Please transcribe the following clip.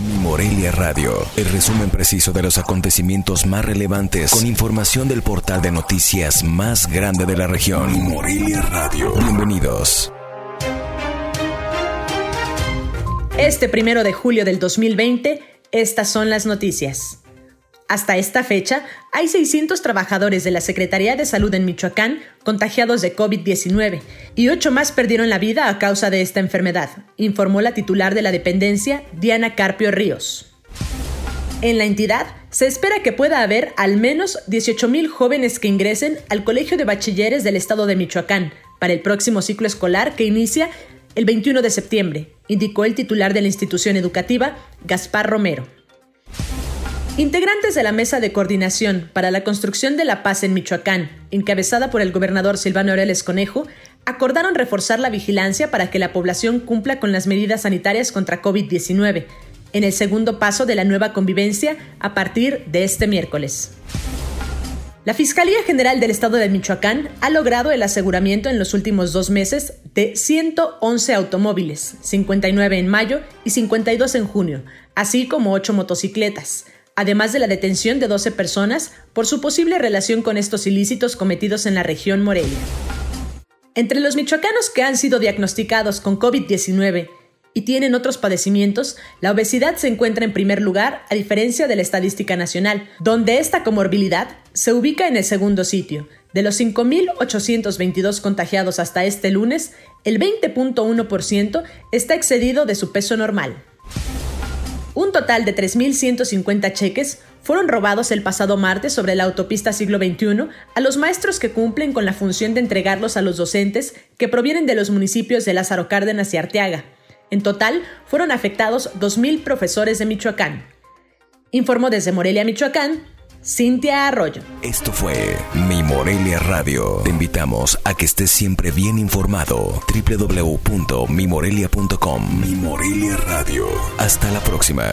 Mi Morelia Radio, el resumen preciso de los acontecimientos más relevantes con información del portal de noticias más grande de la región. Mi Morelia Radio. Bienvenidos. Este primero de julio del 2020, estas son las noticias. Hasta esta fecha, hay 600 trabajadores de la Secretaría de Salud en Michoacán contagiados de COVID-19 y 8 más perdieron la vida a causa de esta enfermedad, informó la titular de la dependencia, Diana Carpio Ríos. En la entidad, se espera que pueda haber al menos 18.000 jóvenes que ingresen al Colegio de Bachilleres del Estado de Michoacán para el próximo ciclo escolar que inicia el 21 de septiembre, indicó el titular de la institución educativa, Gaspar Romero. Integrantes de la Mesa de Coordinación para la Construcción de la Paz en Michoacán, encabezada por el gobernador Silvano Aureles Conejo, acordaron reforzar la vigilancia para que la población cumpla con las medidas sanitarias contra COVID-19, en el segundo paso de la nueva convivencia a partir de este miércoles. La Fiscalía General del Estado de Michoacán ha logrado el aseguramiento en los últimos dos meses de 111 automóviles, 59 en mayo y 52 en junio, así como 8 motocicletas, además de la detención de 12 personas por su posible relación con estos ilícitos cometidos en la región Morelia. Entre los michoacanos que han sido diagnosticados con COVID-19 y tienen otros padecimientos, la obesidad se encuentra en primer lugar a diferencia de la estadística nacional, donde esta comorbilidad se ubica en el segundo sitio. De los 5.822 contagiados hasta este lunes, el 20.1% está excedido de su peso normal. Un total de 3.150 cheques fueron robados el pasado martes sobre la autopista siglo XXI a los maestros que cumplen con la función de entregarlos a los docentes que provienen de los municipios de Lázaro Cárdenas y Arteaga. En total, fueron afectados 2.000 profesores de Michoacán. Informó desde Morelia, Michoacán, Cintia Arroyo. Esto fue Mi Morelia Radio. Te invitamos a que estés siempre bien informado. www.mimorelia.com Mi Morelia Radio. Hasta la próxima.